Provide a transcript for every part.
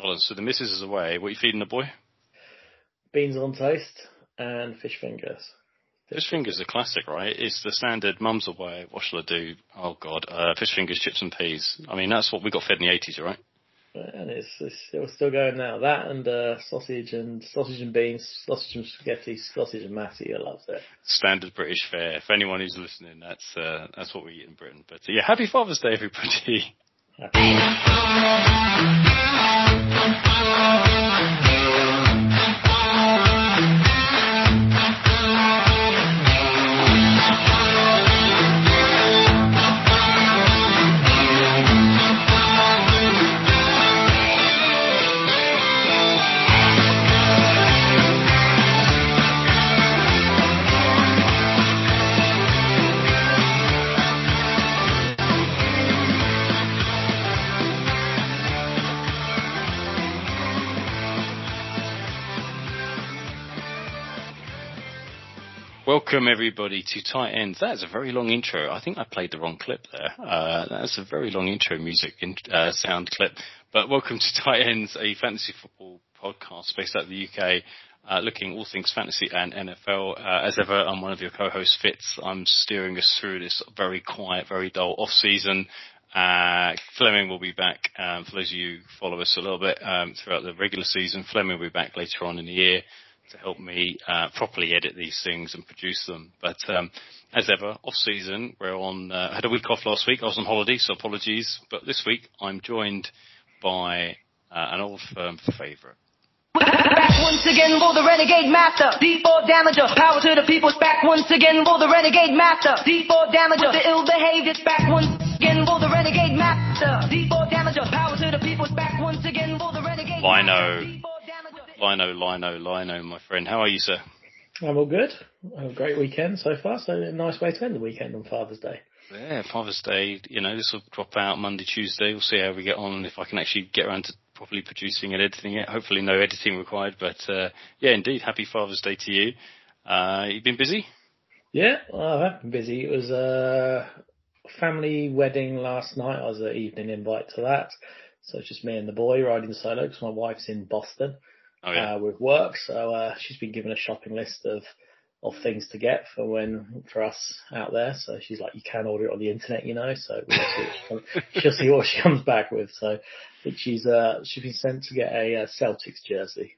Got. So the missus is away. What are you feeding the boy? Beans on toast and fish fingers. Fish fingers are classic, right? It's the standard mum's away. What shall I do? Oh God, uh, fish fingers, chips and peas. I mean, that's what we got fed in the eighties, right? And it's, it's still going now. That and uh, sausage and sausage and beans, sausage and spaghetti, sausage and matty. I love it. Standard British fare. For anyone who's listening, that's uh, that's what we eat in Britain. But uh, yeah, happy Father's Day, everybody. Happy. Música Welcome everybody to Tight Ends. That's a very long intro. I think I played the wrong clip there. Uh, that's a very long intro music in, uh, sound clip. But welcome to Tight Ends, a fantasy football podcast based out of the UK, uh, looking all things fantasy and NFL. Uh, as ever, I'm one of your co-hosts, Fitz. I'm steering us through this very quiet, very dull off season. Uh, Fleming will be back. Um, for those of you who follow us a little bit um, throughout the regular season, Fleming will be back later on in the year to help me uh, properly edit these things and produce them. But um, as ever, off season, we're on. Uh, I had a week off last week. I was on holiday, so apologies. But this week, I'm joined by uh, an old firm favourite. Back once again for the renegade master, D4 damager. Power to the people. Back once again for the renegade master, D4 damager. The ill behaved, it's back once again for the renegade master, D4 damager. Power to the people. Back once again for the renegade. Lino. Lino, Lino, Lino, my friend. How are you, sir? I'm all good. a great weekend so far. So a nice way to end the weekend on Father's Day. Yeah, Father's Day. You know, this will drop out Monday, Tuesday. We'll see how we get on. If I can actually get around to properly producing and editing it. Hopefully, no editing required. But uh, yeah, indeed, happy Father's Day to you. Uh, you been busy? Yeah, well, I've been busy. It was a family wedding last night. I was an evening invite to that. So it's just me and the boy riding solo because my wife's in Boston oh, yeah. uh, with work. So uh, she's been given a shopping list of of things to get for when for us out there. So she's like, you can order it on the internet, you know. So we'll see comes, she'll see what she comes back with. So she's uh she's been sent to get a, uh, Celtics jersey.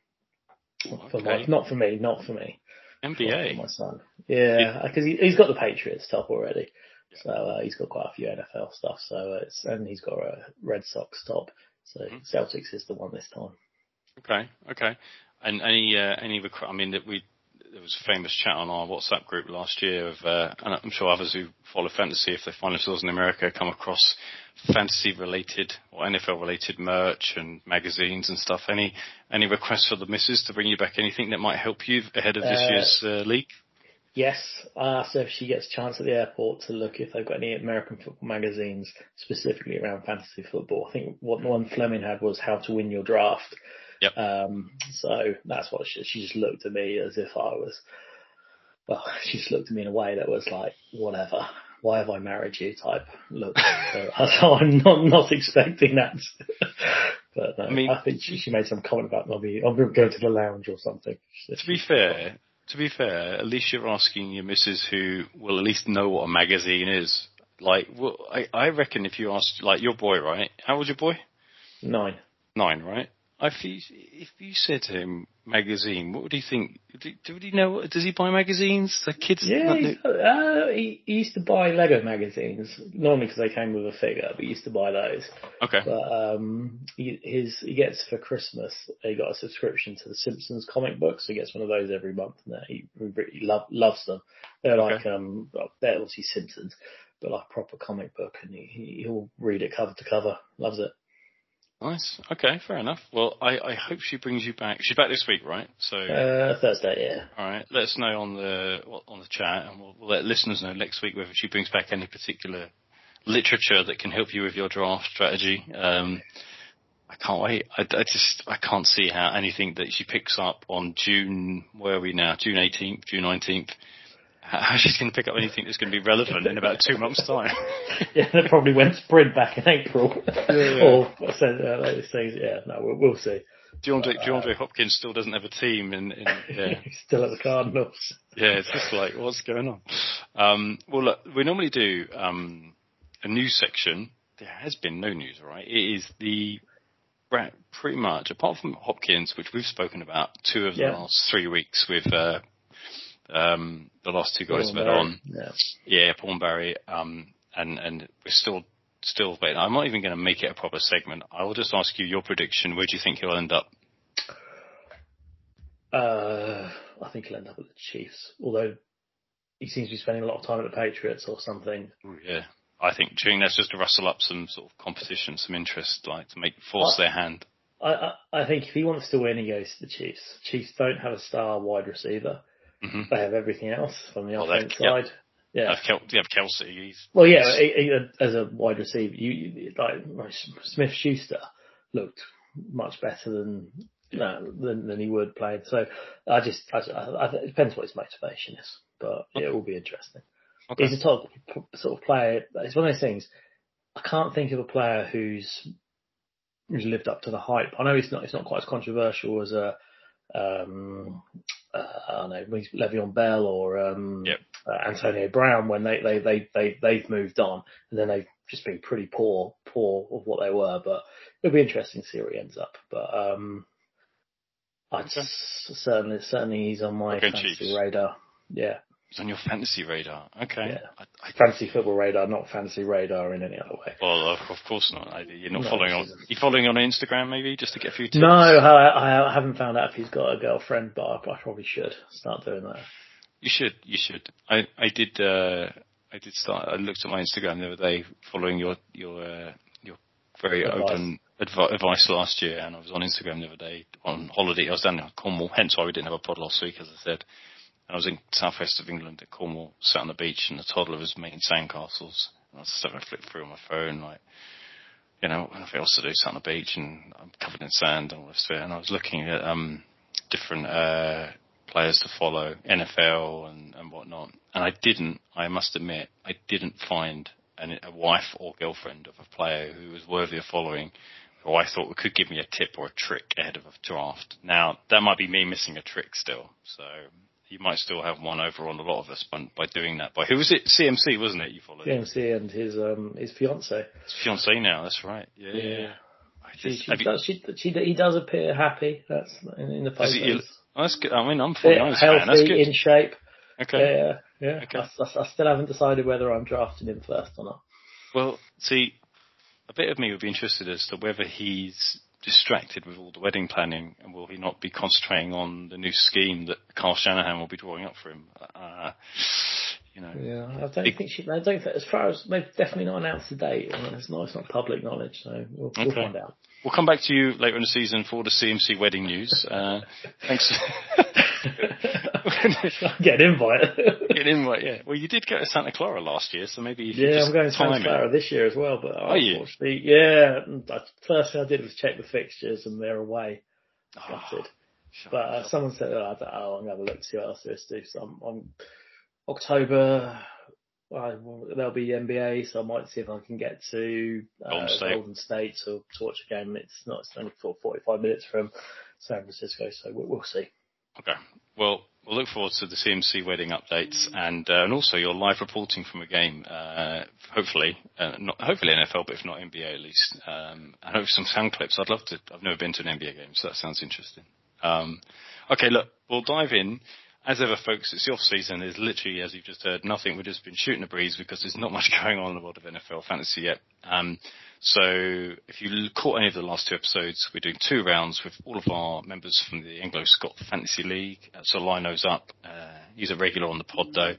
For okay. my, not for me, not for me. NBA. For my son. Yeah, because yeah. he, has got the Patriots top already. Yeah. So uh, he's got quite a few NFL stuff. So it's and he's got a Red Sox top. So mm-hmm. Celtics is the one this time. Okay, okay. And any uh, any I mean that we there was a famous chat on our WhatsApp group last year of, uh, and I'm sure others who follow fantasy, if they find themselves in America, come across fantasy related or NFL related merch and magazines and stuff. Any any requests for the missus to bring you back anything that might help you ahead of this uh, year's uh, league? Yes, I asked her if she gets a chance at the airport to look if they've got any American football magazines specifically around fantasy football. I think what one Fleming had was How to Win Your Draft, Yep. Um, so that's what she, she just looked at me as if I was, well, she just looked at me in a way that was like, whatever. Why have I married you? Type look. so, I'm not not expecting that. but no, I, mean, I think she, she made some comment about maybe I'll go to the lounge or something. To be fair, to be fair, at least you're asking your missus who will at least know what a magazine is. Like, well, I, I reckon if you ask, like, your boy, right? How old's your boy? Nine. Nine, right? If you, if you said to him magazine, what would he think? Do, would he know? Does he buy magazines? The kids? Yeah, uh, he, he, used to buy Lego magazines normally because they came with a figure, but he used to buy those. Okay. But um, he, his he gets for Christmas. He got a subscription to the Simpsons comic books. So he gets one of those every month, and he, he love, loves them. They're like okay. um, they're obviously Simpsons, but like proper comic book, and he he'll read it cover to cover. Loves it. Nice. Okay, fair enough. Well, I, I hope she brings you back. She's back this week, right? So uh, Thursday, yeah. All right. Let us know on the on the chat, and we'll, we'll let listeners know next week whether she brings back any particular literature that can help you with your draft strategy. Um, I can't wait. I, I, just I can't see how anything that she picks up on June where are we now June 18th, June 19th How she's going to pick up anything that's going to be relevant in about two months' time? yeah, they probably went sprint back in April. Yeah, yeah. or uh, things. Yeah, no, we'll, we'll see. DeAndre, uh, DeAndre Hopkins still doesn't have a team, in, in yeah. he's still at the Cardinals. Yeah, it's just like what's going on. Um, well, look, we normally do um, a news section. There has been no news, right? It is the pretty much apart from Hopkins, which we've spoken about two of the yeah. last three weeks with uh, um, the last two guys that on. Yeah, yeah Paul and Barry. Um, and and we're still still waiting. I'm not even going to make it a proper segment. I will just ask you your prediction. Where do you think he'll end up? Uh, I think he'll end up at the Chiefs. Although he seems to be spending a lot of time at the Patriots or something. Ooh, yeah. I think during that's just to rustle up some sort of competition, some interest, like to make force I, their hand. I, I, I think if he wants to win, he goes to the Chiefs. Chiefs don't have a star wide receiver. Mm-hmm. They have everything else on the well, offense side. Yep. Yeah, Kel- you have Kelce. He's, well, yeah, he, he, as a wide receiver, you, you like Smith Schuster looked much better than no, than, than he would playing. So I just, I, I, it depends what his motivation is, but okay. it will be interesting. Okay. He's a top sort of player. It's one of those things. I can't think of a player who's who's lived up to the hype. I know it's not it's not quite as controversial as a um, uh, I don't know Le'Veon Bell or um, yep. uh, Antonio Brown when they they they they they've moved on and then they've just been pretty poor poor of what they were. But it'll be interesting to see where he ends up. But um, I'd okay. certainly certainly he's on my okay, fantasy Chiefs. radar. Yeah. He's on your fantasy radar. Okay. Yeah. I, I, fantasy football radar, not fantasy radar in any other way. Well, of, of course not. You're not no, following on. You following on Instagram maybe just to get a few tips? No, I, I haven't found out if he's got a girlfriend, but I, probably should start doing that. You should. You should. I I did. Uh, I did start. I looked at my Instagram the other day, following your your uh, your very advice. open adv- advice last year, and I was on Instagram the other day on holiday. I was down in Cornwall, hence why we didn't have a pod last week, as I said. I was in southwest of England at Cornwall, sat on the beach, and the toddler was making sandcastles. And I was to flip through on my phone, like, you know, nothing else to do, sat on the beach, and I'm covered in sand and all this And I was looking at um, different uh, players to follow, NFL and, and whatnot. And I didn't, I must admit, I didn't find an, a wife or girlfriend of a player who was worthy of following who I thought could give me a tip or a trick ahead of a draft. Now, that might be me missing a trick still. So you might still have one over on a lot of us by, by doing that. By who was it? CMC, wasn't it? You followed CMC and his um his fiance. His fiance now. That's right. Yeah. yeah. yeah. She, she, does, she, she, he does appear happy. That's in, in the photos. Oh, that's good. I mean, I'm fully honest, healthy, That's good. in shape. Okay. Yeah, yeah. Okay. I, I, I still haven't decided whether I'm drafting him first or not. Well, see, a bit of me would be interested as to whether he's distracted with all the wedding planning, and will he not be concentrating on the new scheme that Kyle Shanahan will be drawing up for him? Uh, you know, yeah, I don't it, think she. I don't. think As far as they've definitely not announced the date. I mean, it's not. It's not public knowledge, so we'll, okay. we'll find out. We'll come back to you later in the season for the CMC wedding news. Uh, thanks. get an invite. get an invite, yeah. Well, you did go to Santa Clara last year, so maybe yeah, I'm going to Santa Clara it. this year as well. But Are unfortunately, you? yeah, first thing I did was check the fixtures, and they're away. Oh, but uh, someone said, oh, oh, I'm going to have a look to see what else there is to do. So I'm, I'm October. Well, there'll be NBA, so I might see if I can get to uh, Golden, State. Golden State to, to watch a game. It's not. It's only for 45 minutes from San Francisco, so we'll, we'll see. Okay. Well, we'll look forward to the CMC wedding updates and uh, and also your live reporting from a game. Uh, hopefully, uh, not hopefully NFL, but if not NBA at least. Um, I hope some sound clips. I'd love to. I've never been to an NBA game, so that sounds interesting. Um, okay, look, we'll dive in. As ever, folks, it's the off season. There's literally, as you've just heard, nothing. We've just been shooting a breeze because there's not much going on in the world of NFL fantasy yet. Um, so if you caught any of the last two episodes, we're doing two rounds with all of our members from the Anglo Scott Fantasy League. Uh, so Lino's up. Uh, he's a regular on the pod though.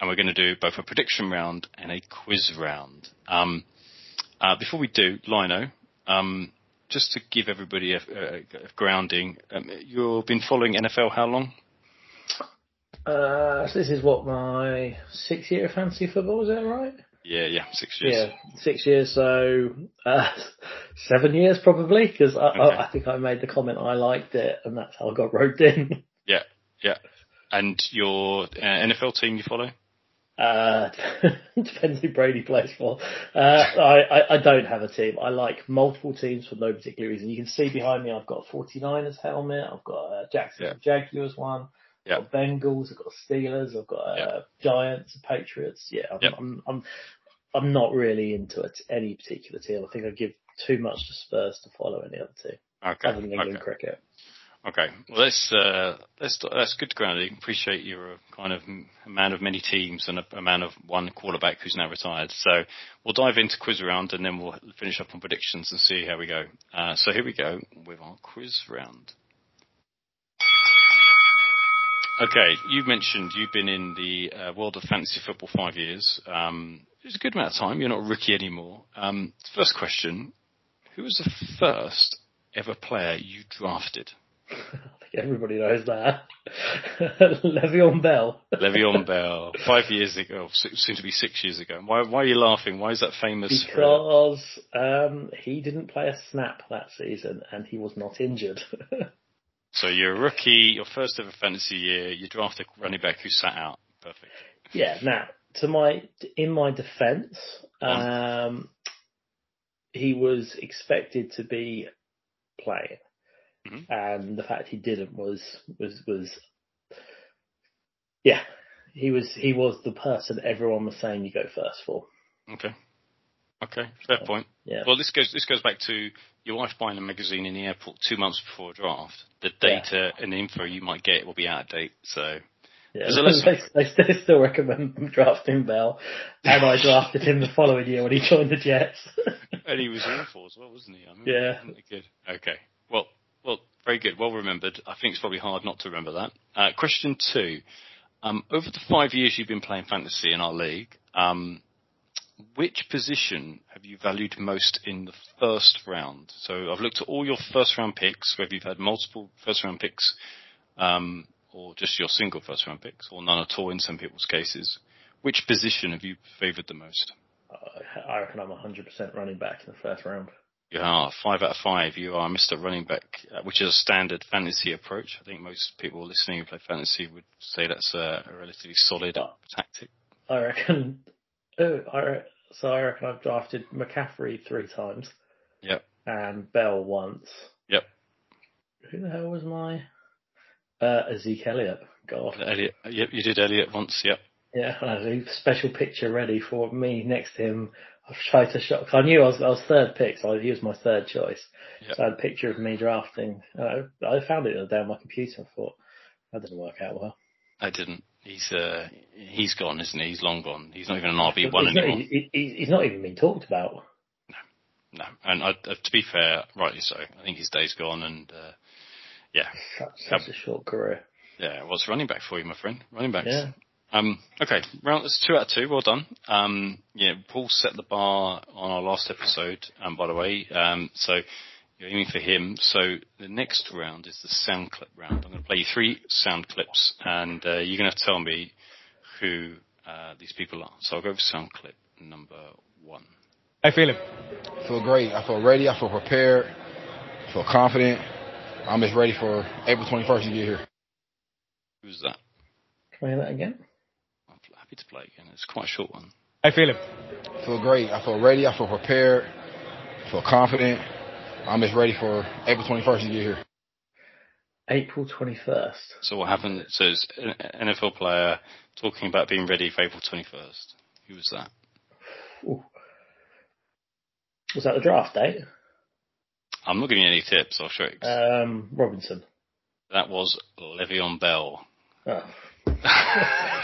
And we're going to do both a prediction round and a quiz round. Um, uh, before we do, Lino, um, just to give everybody a, a, a grounding, um, you've been following NFL how long? Uh, so this is what my six year fantasy football, is that right? Yeah, yeah, six years. Yeah, six years. So uh, seven years probably, because I, okay. I, I, think I made the comment I liked it, and that's how I got roped in. Yeah, yeah. And your uh, NFL team you follow? Uh, depends who Brady plays for. Uh, I, I, I, don't have a team. I like multiple teams for no particular reason. You can see behind me, I've got a 49ers helmet. I've got a Jackson yeah. Jaguars one. Yeah. I've got Bengals. I've got Steelers. I've got uh, Giants, Patriots. Yeah, I'm, yep. I'm, I'm, I'm not really into it, any particular team. I think I give too much to Spurs to follow any other team. Okay. Other than England okay. cricket. Okay. Well, that's uh, that's that's good. Appreciate you're a kind of a man of many teams and a, a, man of one quarterback who's now retired. So we'll dive into quiz round and then we'll finish up on predictions and see how we go. Uh, so here we go with our quiz round. Okay, you mentioned you've been in the uh, world of fantasy football five years. Um, it's a good amount of time. You're not a rookie anymore. Um, first question: Who was the first ever player you drafted? I think everybody knows that. Le'Veon Bell. Le'Veon Bell. Five years ago, soon to be six years ago. Why, why are you laughing? Why is that famous? Because um, he didn't play a snap that season, and he was not injured. So you're a rookie, your first ever fantasy year. You draft a running back who sat out. Perfect. Yeah. Now, to my in my defence, um, he was expected to be playing. Mm-hmm. And the fact he didn't was was was yeah, he was he was the person everyone was saying you go first for. Okay. Okay, fair so, point. Yeah. Well, this goes this goes back to your wife buying a magazine in the airport two months before a draft. The data yeah. and the info you might get will be out of date. So yeah, they, they, still recommend drafting Bell, and I drafted him the following year when he joined the Jets. and he was awful as well, wasn't he? I mean, yeah. Good. Okay. Well, well, very good. Well remembered. I think it's probably hard not to remember that. Uh, question two. Um, over the five years you've been playing fantasy in our league, um, which position have you valued most in the first round? So I've looked at all your first round picks, whether you've had multiple first round picks, um, or just your single first round picks, or none at all in some people's cases. Which position have you favoured the most? Uh, I reckon I'm 100% running back in the first round. You are five out of five. You are Mr. Running Back, uh, which is a standard fantasy approach. I think most people listening who play fantasy would say that's a, a relatively solid uh, tactic. I reckon. Oh, I, so I reckon I've drafted McCaffrey three times. Yep. And Bell once. Yep. Who the hell was my? Uh, Zeke Elliott. God. Elliott. Yep, you did Elliott once. Yep. Yeah, I had a special picture ready for me next to him I've tried to shot. I knew I was, I was third pick, so I used my third choice. Yep. So I had a picture of me drafting. I, I found it down my computer. I thought that didn't work out well. I didn't. He's uh, he's gone, isn't he? He's long gone. He's not even an RB one anymore. Not, he, he's not even been talked about. No, no. And I, uh, to be fair, rightly so. I think his day's gone, and uh, yeah, such, such a short career. Yeah, what's running back for you, my friend? Running backs. Yeah. Um, okay, round that's two out of two. Well done. Um, yeah, Paul set the bar on our last episode. Um, by the way, um, so you're aiming for him. So the next round is the sound clip round. I'm going to play you three sound clips, and uh, you're going to tell me who uh, these people are. So I'll go for sound clip number one. How you feeling? I feel great. I feel ready. I feel prepared. I feel confident. I'm just ready for April 21st to get here. Who's that? Try that again I'm happy to play again. It's quite a short one. How you feeling? I feel great. I feel ready. I feel prepared. I feel confident. I'm just ready for April 21st to get here. April 21st. So what happened? So it's an NFL player talking about being ready for April 21st. Who was that? Ooh. Was that the draft date? I'm not giving you any tips or tricks. Um, Robinson. That was Le'Veon Bell. Oh,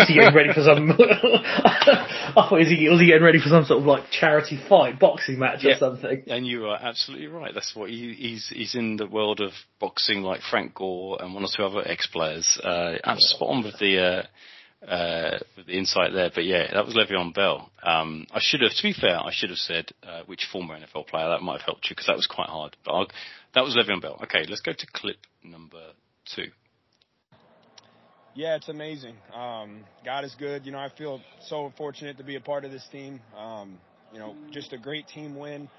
is he getting ready for some? I thought was he was he getting ready for some sort of like charity fight, boxing match or something? And you are absolutely right. That's what he, he's he's in the world of boxing, like Frank Gore and one or two other ex players. Uh, I'm spot on with the. Uh, uh, with the insight there, but yeah, that was Le'Veon Bell. Um, I should have, to be fair, I should have said uh, which former NFL player that might have helped you because that was quite hard. But I'll, that was Le'Veon Bell. Okay, let's go to clip number two. Yeah, it's amazing. Um, God is good. You know, I feel so fortunate to be a part of this team. Um, you know, just a great team win.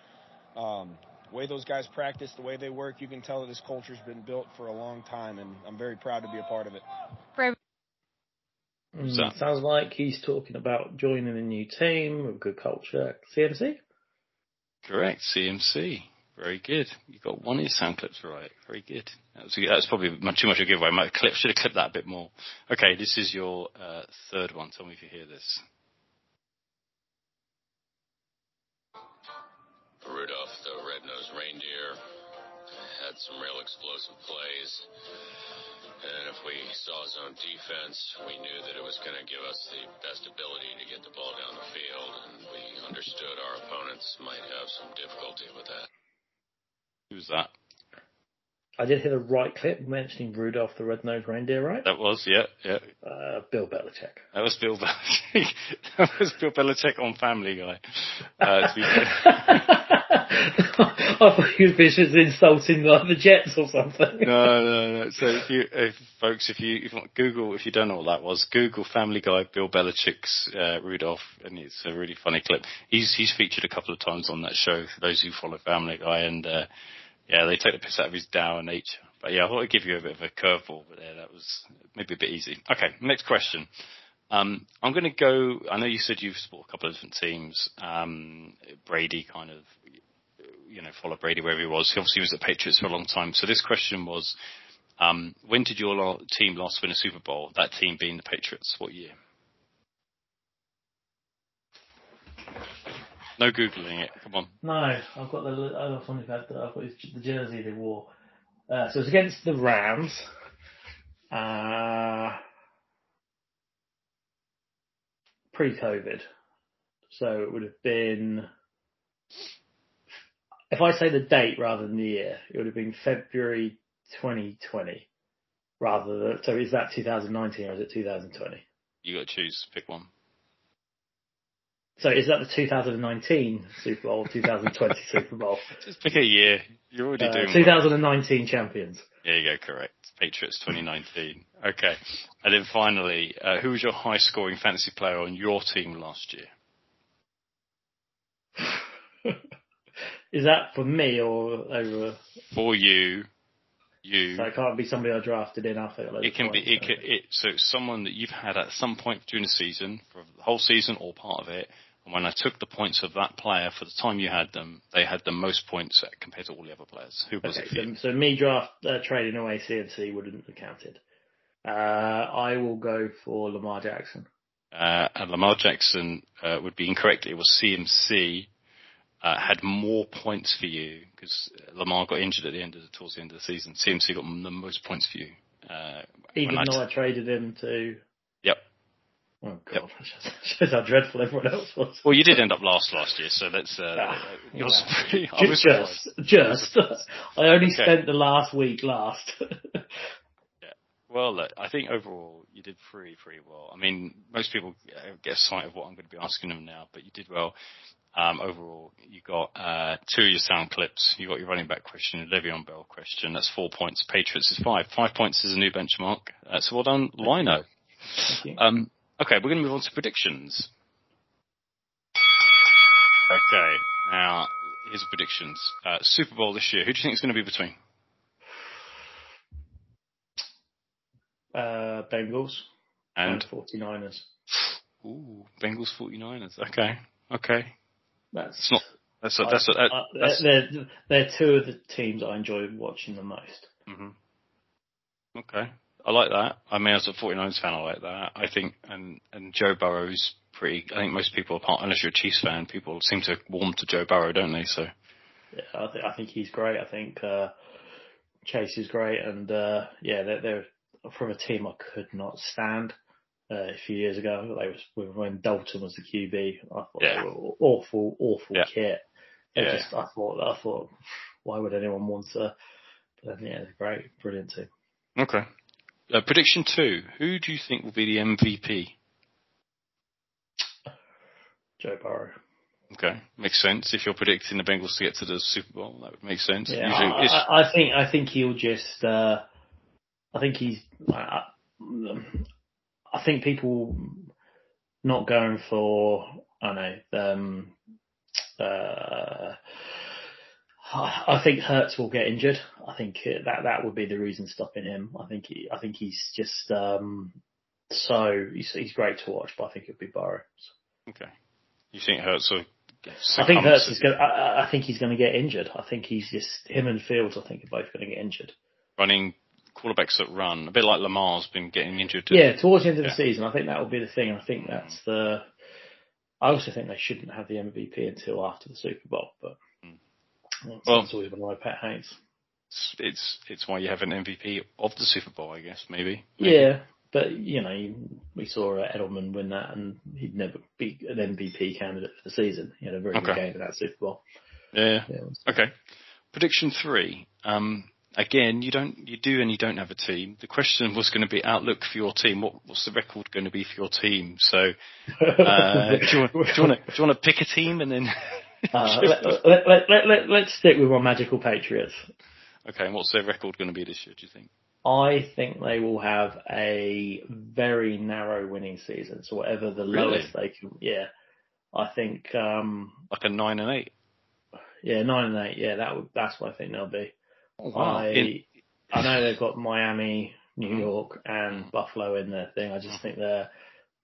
Um, the way those guys practice, the way they work, you can tell that this culture's been built for a long time, and I'm very proud to be a part of it. Mm, sounds like he's talking about joining a new team with good culture. CMC? Correct, CMC. Very good. You got one of your sound clips right. Very good. That that's probably too much of a giveaway. My clip should have clipped that a bit more. Okay, this is your uh, third one. Tell me if you hear this. Rudolph, the red-nosed reindeer, had some real explosive plays. And if we saw zone defense, we knew that it was going to give us the best ability to get the ball down the field, and we understood our opponents might have some difficulty with that. Who's that? I did hear the right clip mentioning Rudolph the Red-Nosed Reindeer, right? That was, yeah, yeah. Uh, Bill Belichick. That was Bill Belichick. that was Bill Belichick on Family Guy. Uh, I thought he was just insulting like the Jets or something. no, no, no. So if you, if, folks, if you, if you Google, if you don't know what that was, Google Family Guy Bill Belichick's uh, Rudolph, and it's a really funny clip. He's he's featured a couple of times on that show for those who follow Family Guy, and uh, yeah, they take the piss out of his dour nature. But yeah, I thought I'd give you a bit of a curveball, yeah, that was maybe a bit easy. Okay, next question. Um, I'm going to go. I know you said you've supported a couple of different teams. Um, Brady kind of, you know, followed Brady wherever he was. He obviously was at Patriots for a long time. So this question was, um, when did your team last win a Super Bowl? That team being the Patriots. What year? No googling it. Come on. No, I've got the. I've got the jersey they wore. Uh, so it's against the Rams. Uh, pre-COVID. So it would have been. If I say the date rather than the year, it would have been February 2020. Rather than, so is that 2019 or is it 2020? You got to choose. Pick one. So is that the 2019 Super Bowl, 2020 Super Bowl? Just pick a year. You're already uh, doing 2019 well. champions. There you go, correct. Patriots 2019. okay. And then finally, uh, who was your high scoring fantasy player on your team last year? is that for me or over? For you. You. So it can't be somebody I drafted in after. It can be. It, can, it so someone that you've had at some point during the season, for the whole season or part of it, and when I took the points of that player for the time you had them, they had the most points compared to all the other players. Who was okay, it? So, so, me draft uh, trading away CMC wouldn't have counted. Uh, I will go for Lamar Jackson. Uh, and Lamar Jackson uh, would be incorrect. It was CMC uh, had more points for you because Lamar got injured at the end of the towards the end of the season. CMC got the most points for you. Uh, Even though I, t- I traded him to. Oh god, yep. shows how dreadful everyone else was. Well, you did end up last last year, so that's uh, ah, yours. Pretty, I was just, just. I only okay. spent the last week last. yeah. Well, look, I think overall you did pretty pretty well. I mean, most people get a sight of what I'm going to be asking them now, but you did well. Um, overall, you got uh, two of your sound clips. You got your running back question, your Le'Veon Bell question. That's four points. Patriots is five. Five points is a new benchmark. Uh, so well done, Lino. Um, okay, we're going to move on to predictions. Okay, now here's the predictions. Uh, Super Bowl this year. Who do you think is going to be between? Uh, Bengals and, and 49ers. Ooh, Bengals 49ers. Okay, okay. That's it's not. That's a, that's, a, that, uh, that's they're, they're two of the teams I enjoy watching the most. Mm-hmm. Okay, I like that. I mean, as a 49ers fan, I like that. I think, and and Joe Burrow's pretty. I think most people, apart unless you're a Chiefs fan, people seem to warm to Joe Burrow, don't they? So. Yeah, I think I think he's great. I think uh, Chase is great, and uh, yeah, they're, they're from a team I could not stand uh, a few years ago. They was when Dalton was the QB. I thought yeah. they were awful, awful yeah. kit. They yeah. just, I thought, I thought, why would anyone want to? But yeah, they're great, brilliant team. Okay. Uh, prediction two: Who do you think will be the MVP? Joe Burrow. Okay, makes sense. If you're predicting the Bengals to get to the Super Bowl, that would make sense. Yeah, I, I, think I think he'll just. Uh, I think he's. I, I think people not going for I don't know um, uh, I think Hurts will get injured. I think that that would be the reason stopping him. I think he, I think he's just um, so he's, he's great to watch, but I think it'd be Burrow. Okay. You think Hurts will? I think Hurts is going. I, I think he's going to get injured. I think he's just him and Fields. I think are both going to get injured. Running quarterbacks that run, a bit like Lamar's been getting injured. Yeah, towards the end of the season, I think that will be the thing. I think that's the. I also think they shouldn't have the MVP until after the Super Bowl, but well, that's always been my pet hates. It's, it's why you have an MVP of the Super Bowl, I guess. Maybe. maybe. Yeah, but you know, we saw uh, Edelman win that, and he'd never be an MVP candidate for the season. He had a very okay. good game in that Super Bowl. Yeah. yeah okay. Prediction three. Um, again, you don't, you do and you don't have a team. The question was going to be outlook for your team. What, what's the record going to be for your team? So, uh, do, you want, do, you want to, do you want to pick a team and then? uh, let, let, let, let, let, let's stick with our magical Patriots. Okay, and what's their record going to be this year? Do you think? I think they will have a very narrow winning season. So whatever the really? lowest they can, yeah, I think um, like a nine and eight. Yeah, nine and eight. Yeah, that would, that's what I think they'll be. Oh, wow. I in... I know they've got Miami, New mm. York, and. Buffalo in their thing. I just mm. think they're.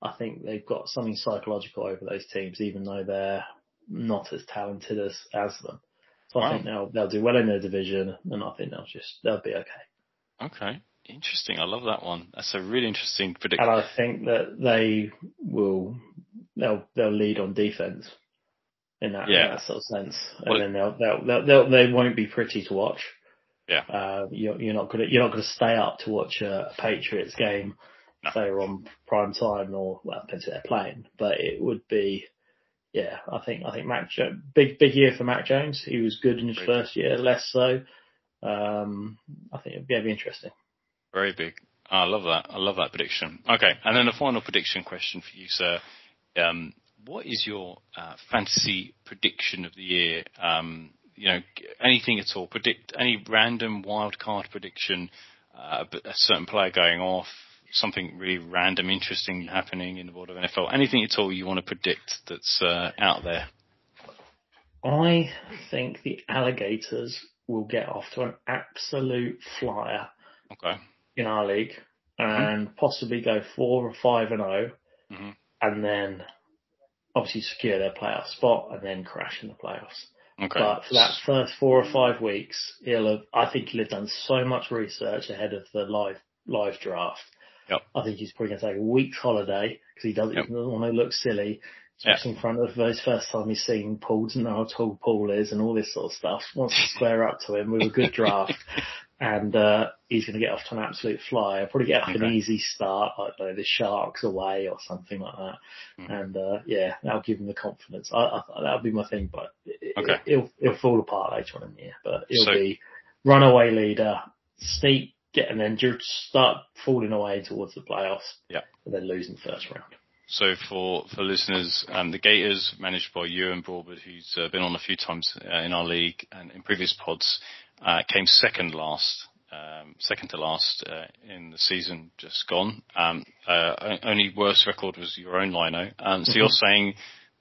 I think they've got something psychological over those teams, even though they're not as talented as as them. So wow. I think they'll they'll do well in their division, and I think they'll just they'll be okay. Okay, interesting. I love that one. That's a really interesting prediction. And I think that they will they'll they'll lead on defense in that, yeah. in that sort of sense, and well, then they'll, they'll they'll they'll they won't be pretty to watch. Yeah. Uh, you're, you're not gonna you're not gonna stay up to watch a, Patriots game, no. say on prime time or well, depends they're playing, but it would be. Yeah, I think I think Mac big big year for Mac Jones. He was good in his Very first year, less so. Um, I think it'd be, it'd be interesting. Very big. I love that. I love that prediction. Okay, and then the final prediction question for you, sir. Um, what is your uh, fantasy prediction of the year? Um, you know, anything at all. Predict any random wild card prediction, uh, a certain player going off, something really random, interesting happening in the world of NFL. Anything at all you want to predict that's uh, out there? I think the Alligators will get off to an absolute flyer. Okay. In our league, mm-hmm. and mm-hmm. possibly go four or five and 0 mm-hmm. and then obviously secure their playoff spot, and then crash in the playoffs. Okay. But for that first four or five weeks, he'll have, I think he'll have done so much research ahead of the live, live draft. Yep. I think he's probably going to take a week's holiday because he doesn't, yep. want to look silly. Just yep. in front of his first time he's seen Paul, doesn't know how tall Paul is and all this sort of stuff. Wants to square up to him with a good draft. and uh, he's going to get off to an absolute flyer. Probably get okay. an easy start, like know, the Sharks away or something like that. Mm. And uh, yeah, that'll give him the confidence. I, I, that'll be my thing, but it, okay. it, will it'll fall apart later on in the year. But it'll so, be runaway leader, sneak, get and then just start falling away towards the playoffs. Yeah, and then losing the first round. So for, for listeners, um, the Gators, managed by Ewan Broadwood, who's uh, been on a few times uh, in our league and in previous pods, uh, came second last, um, second to last uh, in the season just gone. Um, uh, only worst record was your own Lino. Um, so mm-hmm. you're saying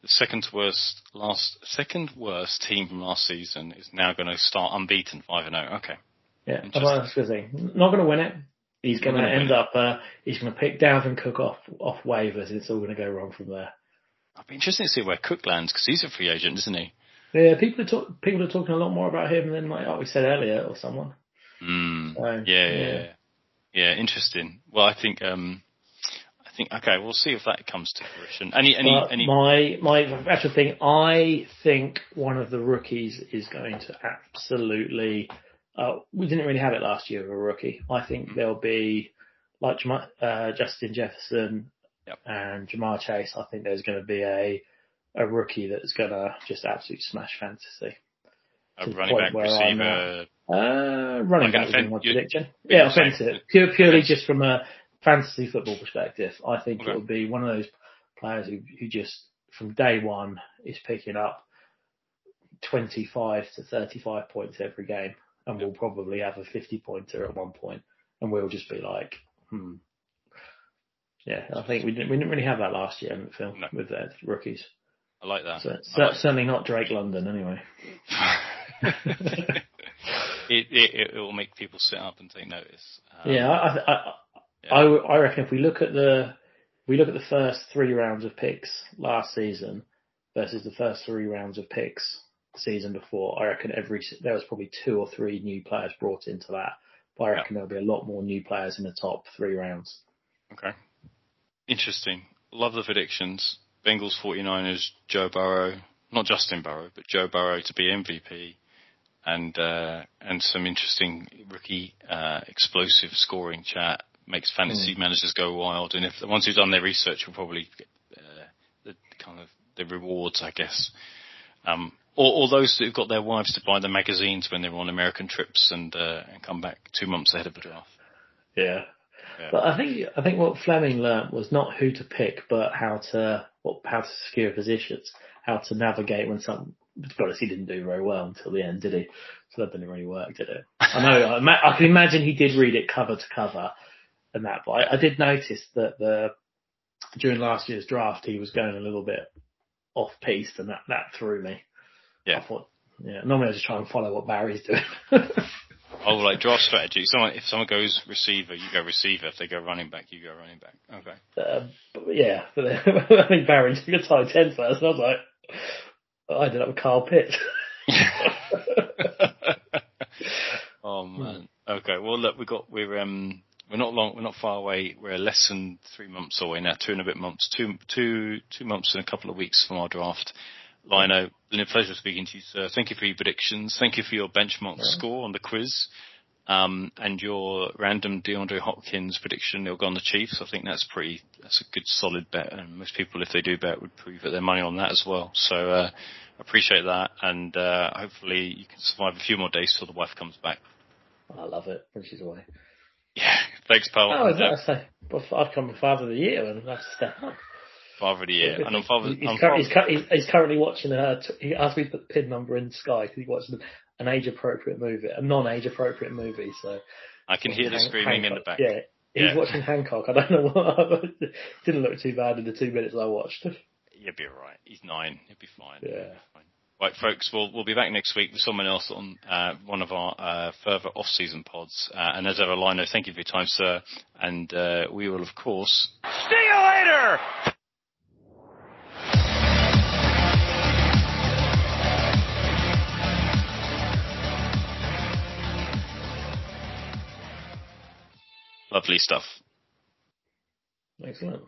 the second worst last, second worst team from last season is now going to start unbeaten, five and zero. Oh. Okay. Yeah, I was going to say, not going to win it. He's going to end up. Uh, he's going to pick Dalvin Cook off off waivers. It's all going to go wrong from there. I'd be interested to see where Cook lands because he's a free agent, isn't he? Yeah, people are talk, people are talking a lot more about him than like, we said earlier or someone. Mm, so, yeah, yeah, yeah, yeah, interesting. Well, I think um, I think okay, we'll see if that comes to fruition. Any any but any my my actual thing, I think one of the rookies is going to absolutely. Uh, we didn't really have it last year of a rookie. I think there'll be like uh, Justin Jefferson yep. and Ja'Marr Chase. I think there's going to be a a rookie that's gonna just absolutely smash fantasy. A running back receiver. Uh, running back would my prediction. Yeah, offensive. Pure, purely just from a fantasy football perspective, I think okay. it will be one of those players who, who just from day one is picking up 25 to 35 points every game and we'll probably have a 50 pointer at one point and we'll just be like, hmm. Yeah, I think we didn't, we didn't really have that last year film no. with the rookies. I like that. So, so like certainly that. not Drake London, anyway. it, it, it will make people sit up and take notice. Um, yeah, I, I Yeah. I, I reckon if we look at the we look at the first three rounds of picks last season versus the first three rounds of picks season before, I reckon every there was probably two or three new players brought into that. But I reckon there'll be a lot more new players in the top three rounds. Okay. Interesting. Love the predictions. Bengals 49ers, Joe Burrow, not Justin Burrow, but Joe Burrow to be MVP and uh, and some interesting rookie uh, explosive scoring chat makes fantasy mm. managers go wild. And if the ones who've done their research will probably get uh, the kind of the rewards, I guess. Um, or, or, those who've got their wives to buy the magazines when they were on American trips and uh, and come back two months ahead of the draft. Yeah. yeah. But I think I think what Fleming learnt was not who to pick, but how to what how to secure positions, how to navigate when some to be honest, he didn't do very well until the end, did he? So that didn't really work, did it? I know. I, I, can imagine he did read it cover to cover, and that. But I, I did notice that the during last year's draft he was going a little bit off piste, and that that threw me. Yeah. I thought, yeah. Normally I just try and follow what Barry's doing. oh, like draft strategy. Someone, if someone goes receiver, you go receiver. If they go running back, you go running back. Okay. Uh, yeah, but I think Barry took a tight end first, and I was like, I ended up with Carl Pitts. oh man. Okay. Well, look, we got we're um we're not long we're not far away. We're less than three months away now. Two and a bit months. Two two two months and a couple of weeks from our draft. Lino, been a pleasure speaking to you, sir. Thank you for your predictions. Thank you for your benchmark yeah. score on the quiz. Um, and your random DeAndre Hopkins prediction, he'll go on the Chiefs. I think that's pretty, that's a good solid bet. And most people, if they do bet, would prove their money on that as well. So, uh, appreciate that. And, uh, hopefully you can survive a few more days till the wife comes back. I love it when she's away. Yeah. Thanks, pal. Oh, is that say? I've come father of the year and that's a step up. Father of the year. And I'm father, he's, I'm cur- he's, cu- he's, currently watching her. T- he asked me to put the pin number in Sky because he watched an age appropriate movie, a non age appropriate movie. So I can hear the screaming Hancock. in the back. Yeah, he's yeah. watching Hancock. I don't know what. didn't look too bad in the two minutes I watched. He'll be alright. He's nine. He'll be fine. Yeah. Be fine. Right, folks, we'll we'll be back next week with someone else on uh, one of our uh, further off-season pods. Uh, and as ever, Lino, thank you for your time, sir. And uh, we will, of course, see you later. Lovely stuff. Excellent.